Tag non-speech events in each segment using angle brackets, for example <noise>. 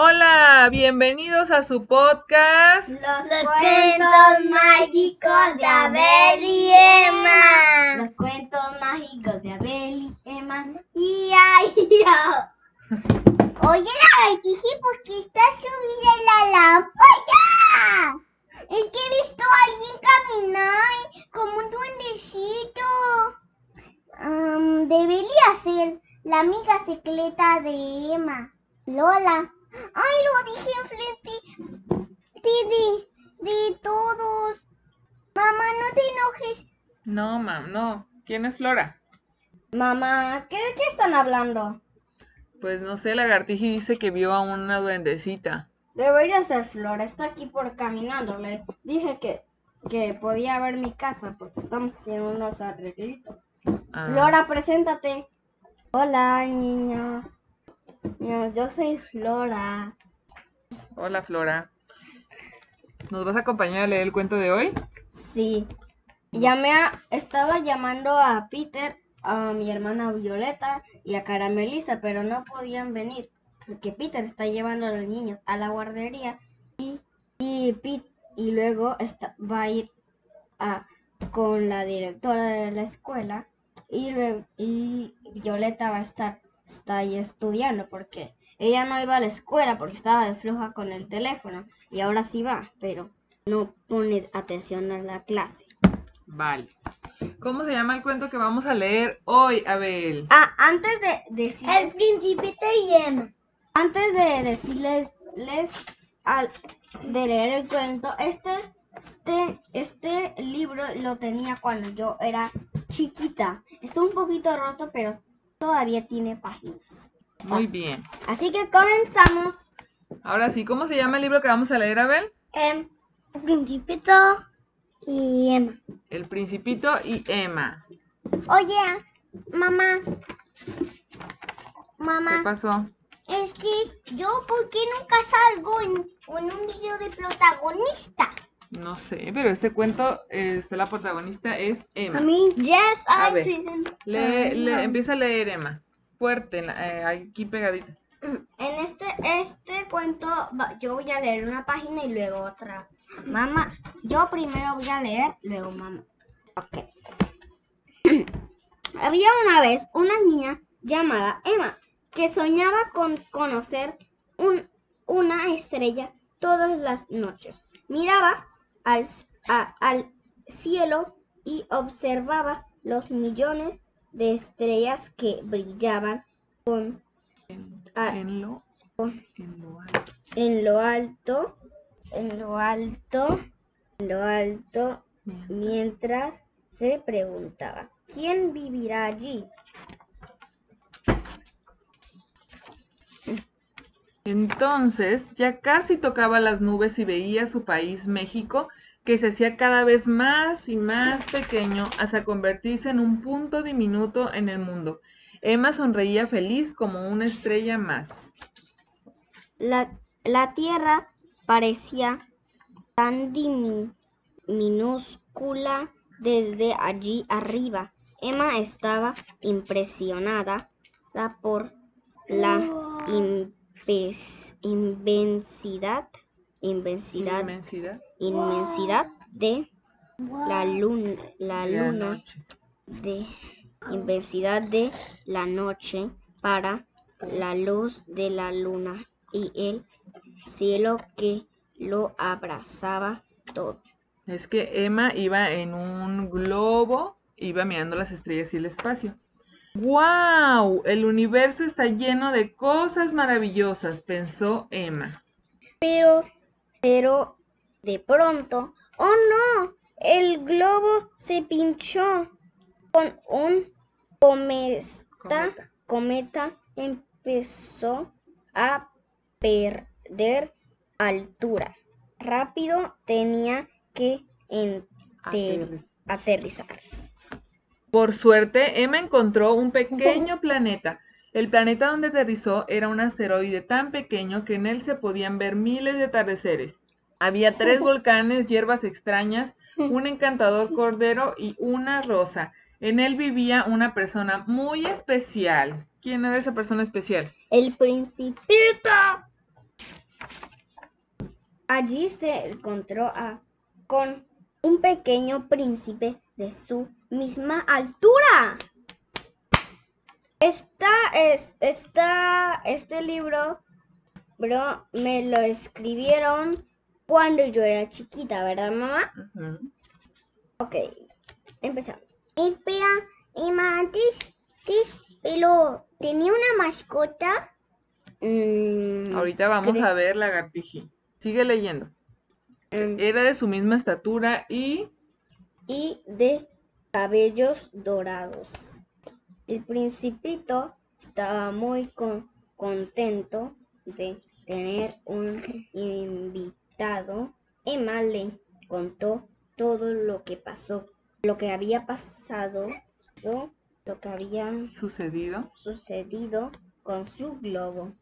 Hola, bienvenidos a su podcast. Los, cuentos mágicos de Abel y Emma. Los cuentos mágicos de Abel y Emma. Y ay, <laughs> Oye, la dije porque está subida en la lámpara. Es que he visto a alguien caminar como un duendecito. debería ser la amiga secreta de Emma, Lola. Ay, lo dije enfrente de, de todos. Mamá, no te enojes. No, mam, no. ¿Quién es Flora? Mamá, ¿qué, ¿de qué están hablando? Pues no sé, Lagartiji dice que vio a una duendecita. Debería ser Flora, está aquí por caminando. Le dije que, que podía ver mi casa porque estamos haciendo unos arreglitos. Ah. Flora, preséntate. Hola, niños. Yo soy Flora. Hola, Flora. ¿Nos vas a acompañar a leer el cuento de hoy? Sí. Llamé a, estaba llamando a Peter, a mi hermana Violeta y a Caramelisa, pero no podían venir porque Peter está llevando a los niños a la guardería y, y, y luego está, va a ir a, con la directora de la escuela y luego y Violeta va a estar está ahí estudiando porque ella no iba a la escuela porque estaba de floja con el teléfono y ahora sí va, pero no pone atención a la clase. Vale. ¿Cómo se llama el cuento que vamos a leer hoy, Abel? Ah, antes de decir... El Principito y Emma. Antes de decirles les, al, de leer el cuento, este, este, este libro lo tenía cuando yo era chiquita. Está un poquito roto, pero todavía tiene páginas. Muy bien. Así que comenzamos. Ahora sí, ¿cómo se llama el libro que vamos a leer, Abel? El Principito y Emma. El Principito y Emma. Oye, mamá. Mamá. ¿Qué pasó? Es que yo, ¿por qué nunca salgo en, un video de protagonista? No sé, pero este cuento, este, la protagonista es Emma. A mí, yes, a ver, le, empieza a leer Emma. Fuerte, eh, aquí pegadita. En este, este cuento yo voy a leer una página y luego otra. Mamá, yo primero voy a leer, luego mamá. Ok. <clears throat> Había una vez una niña llamada Emma que soñaba con conocer un, una estrella todas las noches. Miraba al, cielo y observaba los millones de estrellas que brillaban con, en, lo, en, lo, alto. En lo alto, en lo alto, mientras se preguntaba, ¿quién vivirá allí? Entonces ya casi tocaba las nubes y veía su país, México, que se hacía cada vez más y más pequeño hasta convertirse en un punto diminuto en el mundo. Emma sonreía feliz como una estrella más. La, tierra parecía tan minúscula desde allí arriba. Emma estaba impresionada por la inmensidad, inmensidad, inmensidad, de la luna, la luna de inmensidad de la noche para la luz de la luna y el cielo que lo abrazaba todo. Es que Emma iba en un globo, iba mirando las estrellas y el espacio. ¡Wow! El universo está lleno de cosas maravillosas, pensó Emma. Pero, pero, de pronto, ¡oh no! El globo se pinchó con un cometa. Cometa, empezó a perder altura. Rápido tenía que aterrizar. Por suerte, Emma encontró un pequeño <laughs> planeta. El planeta donde aterrizó era un asteroide tan pequeño que en él se podían ver miles de atardeceres. Había tres <laughs> volcanes, hierbas extrañas, <laughs> un encantador cordero y una rosa. En él vivía una persona muy especial. ¿Quién era esa persona especial? El principito. Allí se encontró a, con un pequeño príncipe de su misma altura. Esta es, esta, este libro, bro, me lo escribieron cuando yo era chiquita, ¿verdad, mamá? Ujú. Ok, empezamos. Y mantis, tis, pero tenía una mascota. Mm, Ahorita vamos a ver lagartiji. Sigue leyendo. mm, Era de su misma estatura y y de cabellos dorados. El principito estaba muy con- contento de tener un invitado. Emma le contó todo lo que pasó, lo que había pasado, lo lo que había sucedido. sucedido con su globo.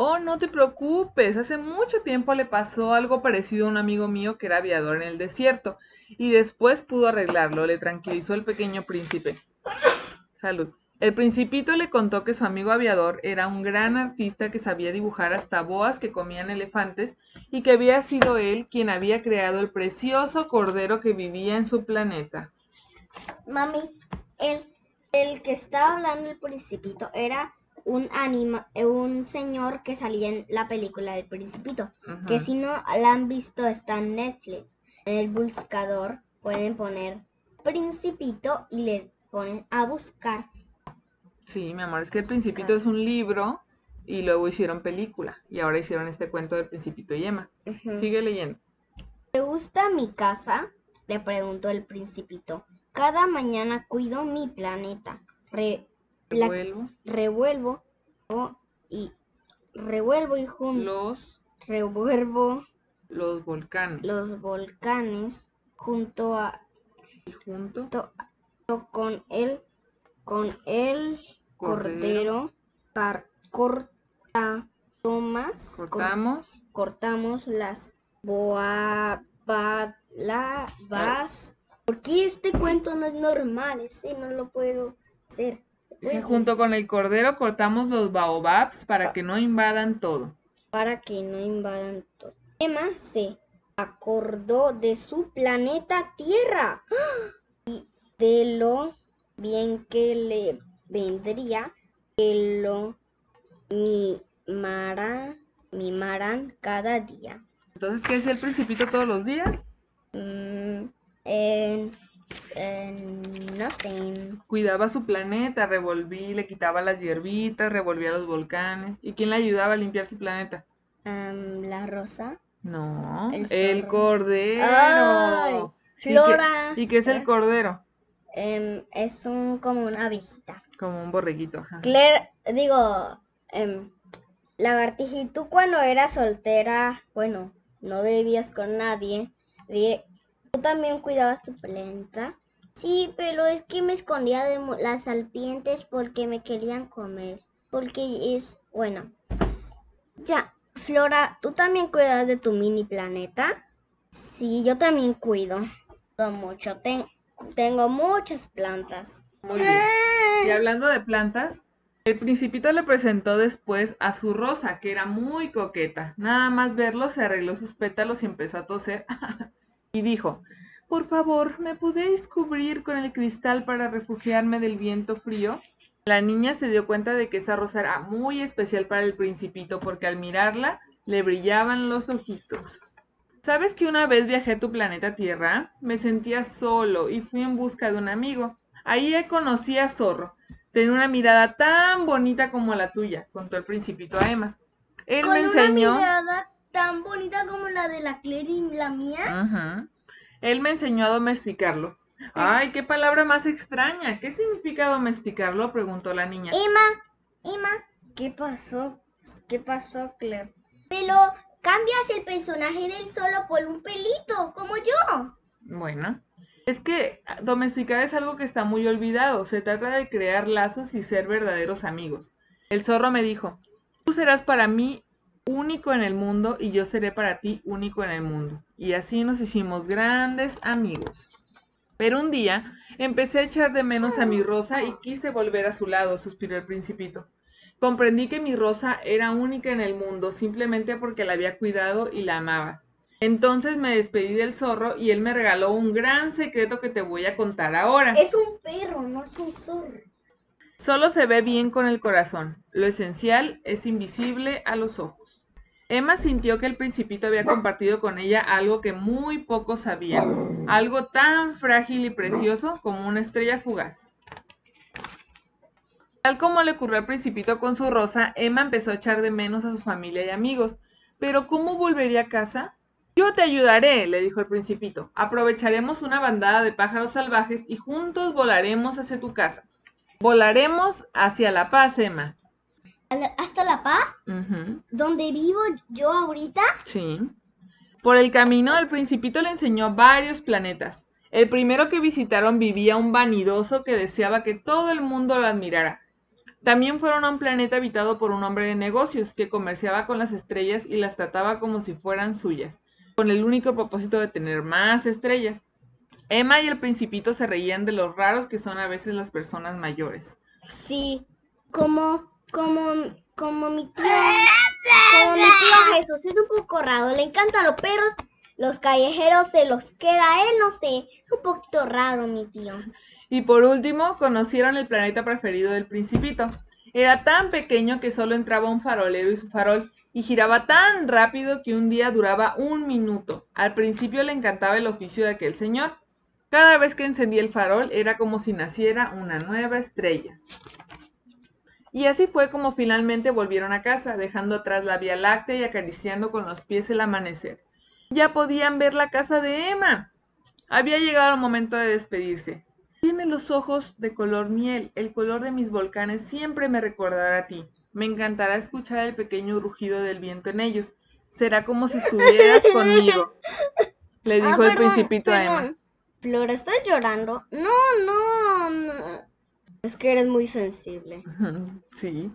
Oh, no te preocupes. Hace mucho tiempo le pasó algo parecido a un amigo mío que era aviador en el desierto y después pudo arreglarlo. Le tranquilizó el pequeño príncipe. Salud. El principito le contó que su amigo aviador era un gran artista que sabía dibujar hasta boas que comían elefantes y que había sido él quien había creado el precioso cordero que vivía en su planeta. Mami, el, el que estaba hablando el principito era un anima, eh, un señor que salía en la película del principito. Que si no la han visto está en Netflix. En el buscador pueden poner principito y le ponen a buscar. Sí, mi amor, es que el Principito es un libro y luego hicieron película y ahora hicieron este cuento del Principito y Emma. Sigue leyendo. ¿Te gusta mi casa? Le preguntó el principito. Cada mañana cuido mi planeta. Re- la- Revuelvo revuelvo oh, y revuelvo y junto los, revuelvo los volcanes los volcanes junto a y junto to- to- con el con el cordero, car- corta tomas cor- cortamos cortamos las boabas ¿Por qué este cuento no es normal? Ese no lo puedo hacer. Dice, junto con el cordero cortamos los baobabs para que no invadan todo. para que no invadan todo. Emma se acordó de su planeta Tierra ¡Ah! y de lo bien que le vendría que lo mimara, mimaran cada día. Entonces, ¿qué hacía el Principito todos los días? Mm, en- no sé. Cuidaba su planeta, revolví, le quitaba las hierbitas, revolvía los volcanes. ¿Y quién le ayudaba a limpiar su planeta? am, la rosa. No, El cordero. ¡Ay! ¿Y qué- Flora. ¿Y qué, es el ¿Eh? cordero? Em, es un como una abejita. Como un borreguito. ajá. Claire, digo, em, lagartija, ¿y tú cuando eras soltera, bueno, no vivías con nadie, di- ¿tú también cuidabas tu planeta? Sí, pero es que me escondía de las serpientes porque me querían comer. Porque es, bueno, ya, Flora, ¿tú también cuidas de tu mini planeta? Sí, yo también cuido. Cuido mucho. Ten- tengo muchas plantas. Muy bien. Y hablando de plantas, el principito le presentó después a su rosa, que era muy coqueta. Nada más verlo, se arregló sus pétalos y empezó a toser. <laughs> y dijo, por favor, ¿me podéis cubrir con el cristal para refugiarme del viento frío? La niña se dio cuenta de que esa rosa era muy especial para el principito porque al mirarla le brillaban los ojitos. ¿Sabes que una vez viajé a tu planeta Tierra? Me sentía solo y fui en busca de un amigo. Ahí conocí a Zorro. Tenía una mirada tan bonita como la tuya, contó el principito a Emma. Él Con me enseñó. una mirada tan bonita como la de la Claire y la mía. Ujú. Él me enseñó a domesticarlo. Ay, qué palabra más extraña. ¿Qué significa domesticarlo? preguntó la niña. Emma, Emma, ¿qué pasó? ¿Qué pasó, Claire? Pero cambias el personaje del solo por un pelito, como yo. Bueno, es que domesticar es algo que está muy olvidado. Se trata de crear lazos y ser verdaderos amigos. El zorro me dijo, tú serás para mí único en el mundo y yo seré para ti único en el mundo. Y así nos hicimos grandes amigos. Pero un día empecé a echar de menos a mi rosa y quise volver a su lado, suspiró el principito. Comprendí que mi rosa era única en el mundo simplemente porque la había cuidado y la amaba. Entonces me despedí del zorro y él me regaló un gran secreto que te voy a contar ahora. Es un perro, no es un zorro. Solo se ve bien con el corazón. Lo esencial es invisible a los ojos. Emma sintió que el principito había compartido con ella algo que muy pocos sabían, algo tan frágil y precioso como una estrella fugaz. Tal como le ocurrió al principito con su rosa, Emma empezó a echar de menos a su familia y amigos. Pero ¿cómo volvería a casa? Yo te ayudaré, le dijo el principito. Aprovecharemos una bandada de pájaros salvajes y juntos volaremos hacia tu casa. Volaremos hacia La Paz, Emma. ¿Hasta La Paz? ¿Donde vivo yo ahorita? Sí. Por el camino, el principito le enseñó varios planetas. El primero que visitaron vivía un vanidoso que deseaba que todo el mundo lo admirara. También fueron a un planeta habitado por un hombre de negocios que comerciaba con las estrellas y las trataba como si fueran suyas, con el único propósito de tener más estrellas. Emma y el principito se reían de los raros que son a veces las personas mayores. Sí, como, como, como mi tío, como mi tío Jesús es un poco raro, le encantan los perros, los callejeros se los queda, él no sé, es un poquito raro mi tío. Y por último, conocieron el planeta preferido del principito. Era tan pequeño que solo entraba un farolero y su farol, y giraba tan rápido que un día duraba un minuto. Al principio le encantaba el oficio de aquel señor. Cada vez que encendía el farol era como si naciera una nueva estrella. Y así fue como finalmente volvieron a casa, dejando atrás la Vía Láctea y acariciando con los pies el amanecer. Ya podían ver la casa de Emma. Había llegado el momento de despedirse. Tiene los ojos de color miel, el color de mis volcanes siempre me recordará a ti. Me encantará escuchar el pequeño rugido del viento en ellos. Será como si estuvieras <laughs> conmigo. Le dijo Ah, el perdón, principito a Emma. Flora, ¿estás llorando? No, no, no. Es que eres muy sensible. <laughs> Sí.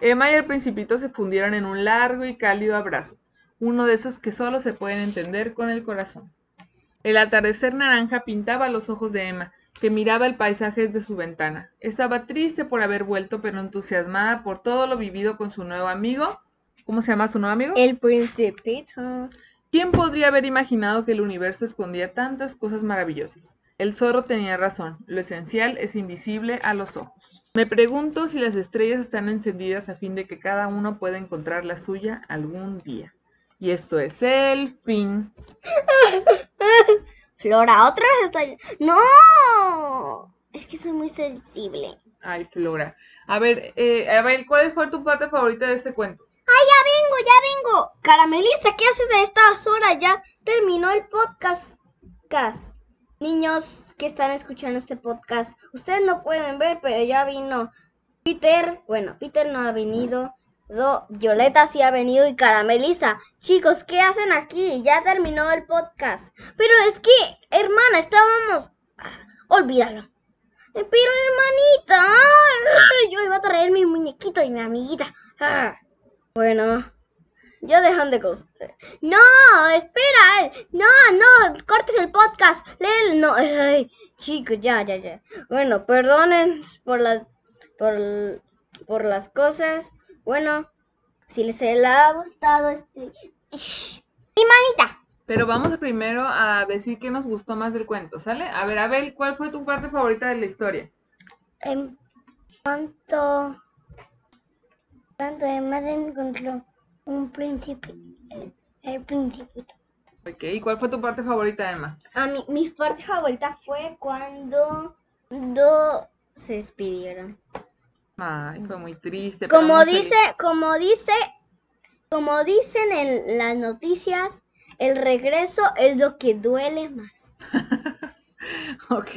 Emma y el principito se fundieron en un largo y cálido abrazo, uno de esos que solo se pueden entender con el corazón. El atardecer naranja pintaba los ojos de Emma, que miraba el paisaje desde su ventana. Estaba triste por haber vuelto, pero entusiasmada por todo lo vivido con su nuevo amigo. ¿Cómo se llama su nuevo amigo? El principito. ¿Quién podría haber imaginado que el universo escondía tantas cosas maravillosas? El zorro tenía razón, lo esencial es invisible a los ojos. Me pregunto si las estrellas están encendidas a fin de que cada uno pueda encontrar la suya algún día. Y esto es el fin. <laughs> Flora, otra vez está. ¡No! Es que soy muy sensible. Ay, Flora. A ver, eh, a ver, ¿cuál fue tu parte favorita de este cuento? ¡Ay, ya vengo, ya vengo! Caramelista, ¿qué haces a estas horas? Ya terminó el podcast. Niños que están escuchando este podcast, ustedes no pueden ver, pero ya vino Peter. Bueno, Peter no ha venido. Do, Violeta sí ha venido y Caramelisa. Chicos, ¿qué hacen aquí? Ya terminó el podcast. Pero es que, hermana, estábamos... ah, Olvídalo. Eh, Pero hermanita, yo iba a traer mi muñequito y mi amiguita. Ah. Bueno, ya dejan de cosas. No, espera. No, no, cortes el podcast. Lee, no, ay, chicos, ya, ya, ya. Bueno, perdonen por las, por, por las cosas. Bueno, si les ha gustado este... ¡Mi manita! Pero vamos primero a decir qué nos gustó más del cuento, ¿sale? A ver, Abel, ¿cuál fue tu parte favorita de la historia? En cuanto... Cuando Emma encontró un príncipe, el, el principito. Ok, ¿y cuál fue tu parte favorita, Emma? A mí, mi parte favorita fue cuando do se despidieron. Ay, fue muy triste. Como dice, como dice, como dicen en las noticias, el regreso es lo que duele más. <laughs> Ok.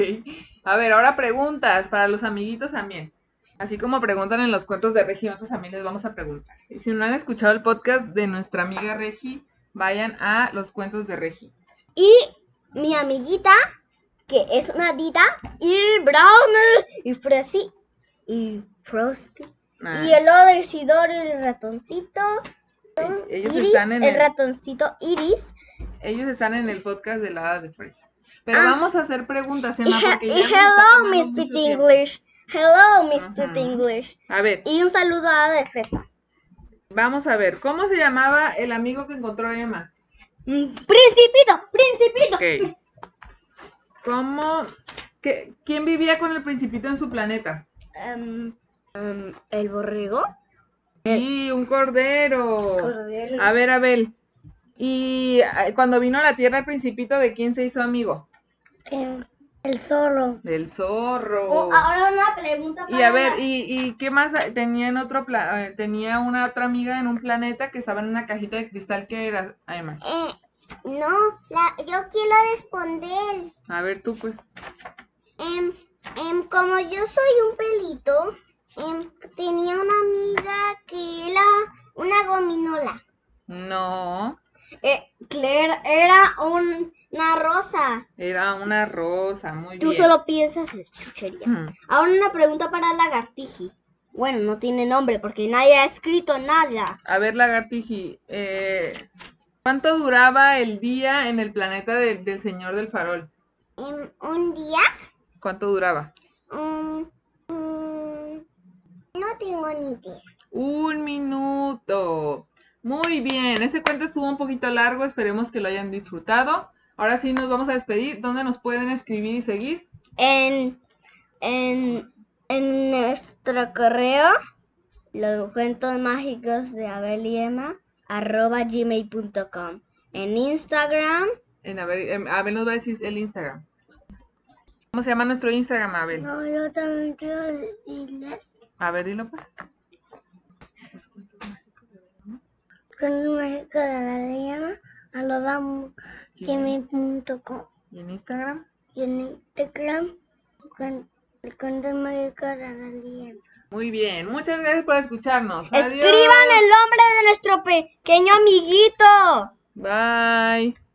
A ver, ahora preguntas para los amiguitos también. Así como preguntan en los cuentos de Regi, nosotros también les vamos a preguntar. Y si no han escuchado el podcast de nuestra amiga Regi, vayan a los cuentos de Regi. Y mi amiguita, que es una dita, y Browner, y Frosty, y Frosty, Ah, y el odorcidor, el ratoncito. Ellos Iris, están en el el, ratoncito Iris, ellos están en el podcast de la hada de Fresa. Pero Ah. vamos a hacer preguntas, Emma, porque y ya hello, Miss. English. Hello, Miss. Tutti English. A ver, Y un saludo a Defesa. vamos a ver. ¿Cómo se llamaba el amigo que encontró Emma? Mm, Principito, principito. ¿Cómo? qué- ¿Quién vivía con el principito en su planeta? Em, em, ¿El borrego? Sí, un cordero. Cordero. A ver, Abel. Y ah, cuando vino a la Tierra el principito, ¿de quién se hizo amigo? Em, el zorro. Del zorro. Oh, ahora una pregunta para Y a ver, la- ¿y, y qué más tenía en otro pla- eh, tenía una otra amiga en un planeta que estaba en una cajita de cristal que era Emma? Eh, no, la, yo quiero responder. A ver tú pues. Em, em, como yo soy un pelito, em, tenía una amiga que era una gominola. No, Eh, Claire era un- una rosa. era una rosa, muy Tú bien. solo piensas en chuchería. Hmm. Ahora una pregunta para Lagartiji. Bueno, no tiene nombre porque nadie ha escrito nada. A ver, lagartiji, eh, ¿cuánto duraba el día en el planeta del- del señor del farol? Un día, ¿Cuánto duraba? mm, no tengo ni idea. Un minuto. Muy bien, ese cuento estuvo un poquito largo, esperemos que lo hayan disfrutado. Ahora sí nos vamos a despedir. ¿Dónde nos pueden escribir y seguir? En, en, en nuestro correo, los cuentos mágicos de Abel y Emma, arroba gmail.com. En Instagram, En Abel, em, Abel nos va a decir el Instagram. ¿Cómo se llama nuestro Instagram, Abel? no, yo también quiero decirles A ver, dilo pues. cuentos mágicos de Abel y Emma, arroba gmail.com. ¿Y en Instagram? Y en Instagram, cuen- el cuento mágico de. Muy bien, muchas gracias por escucharnos. Adiós. Escriban el nombre de nuestro pequeño amiguito. Bye.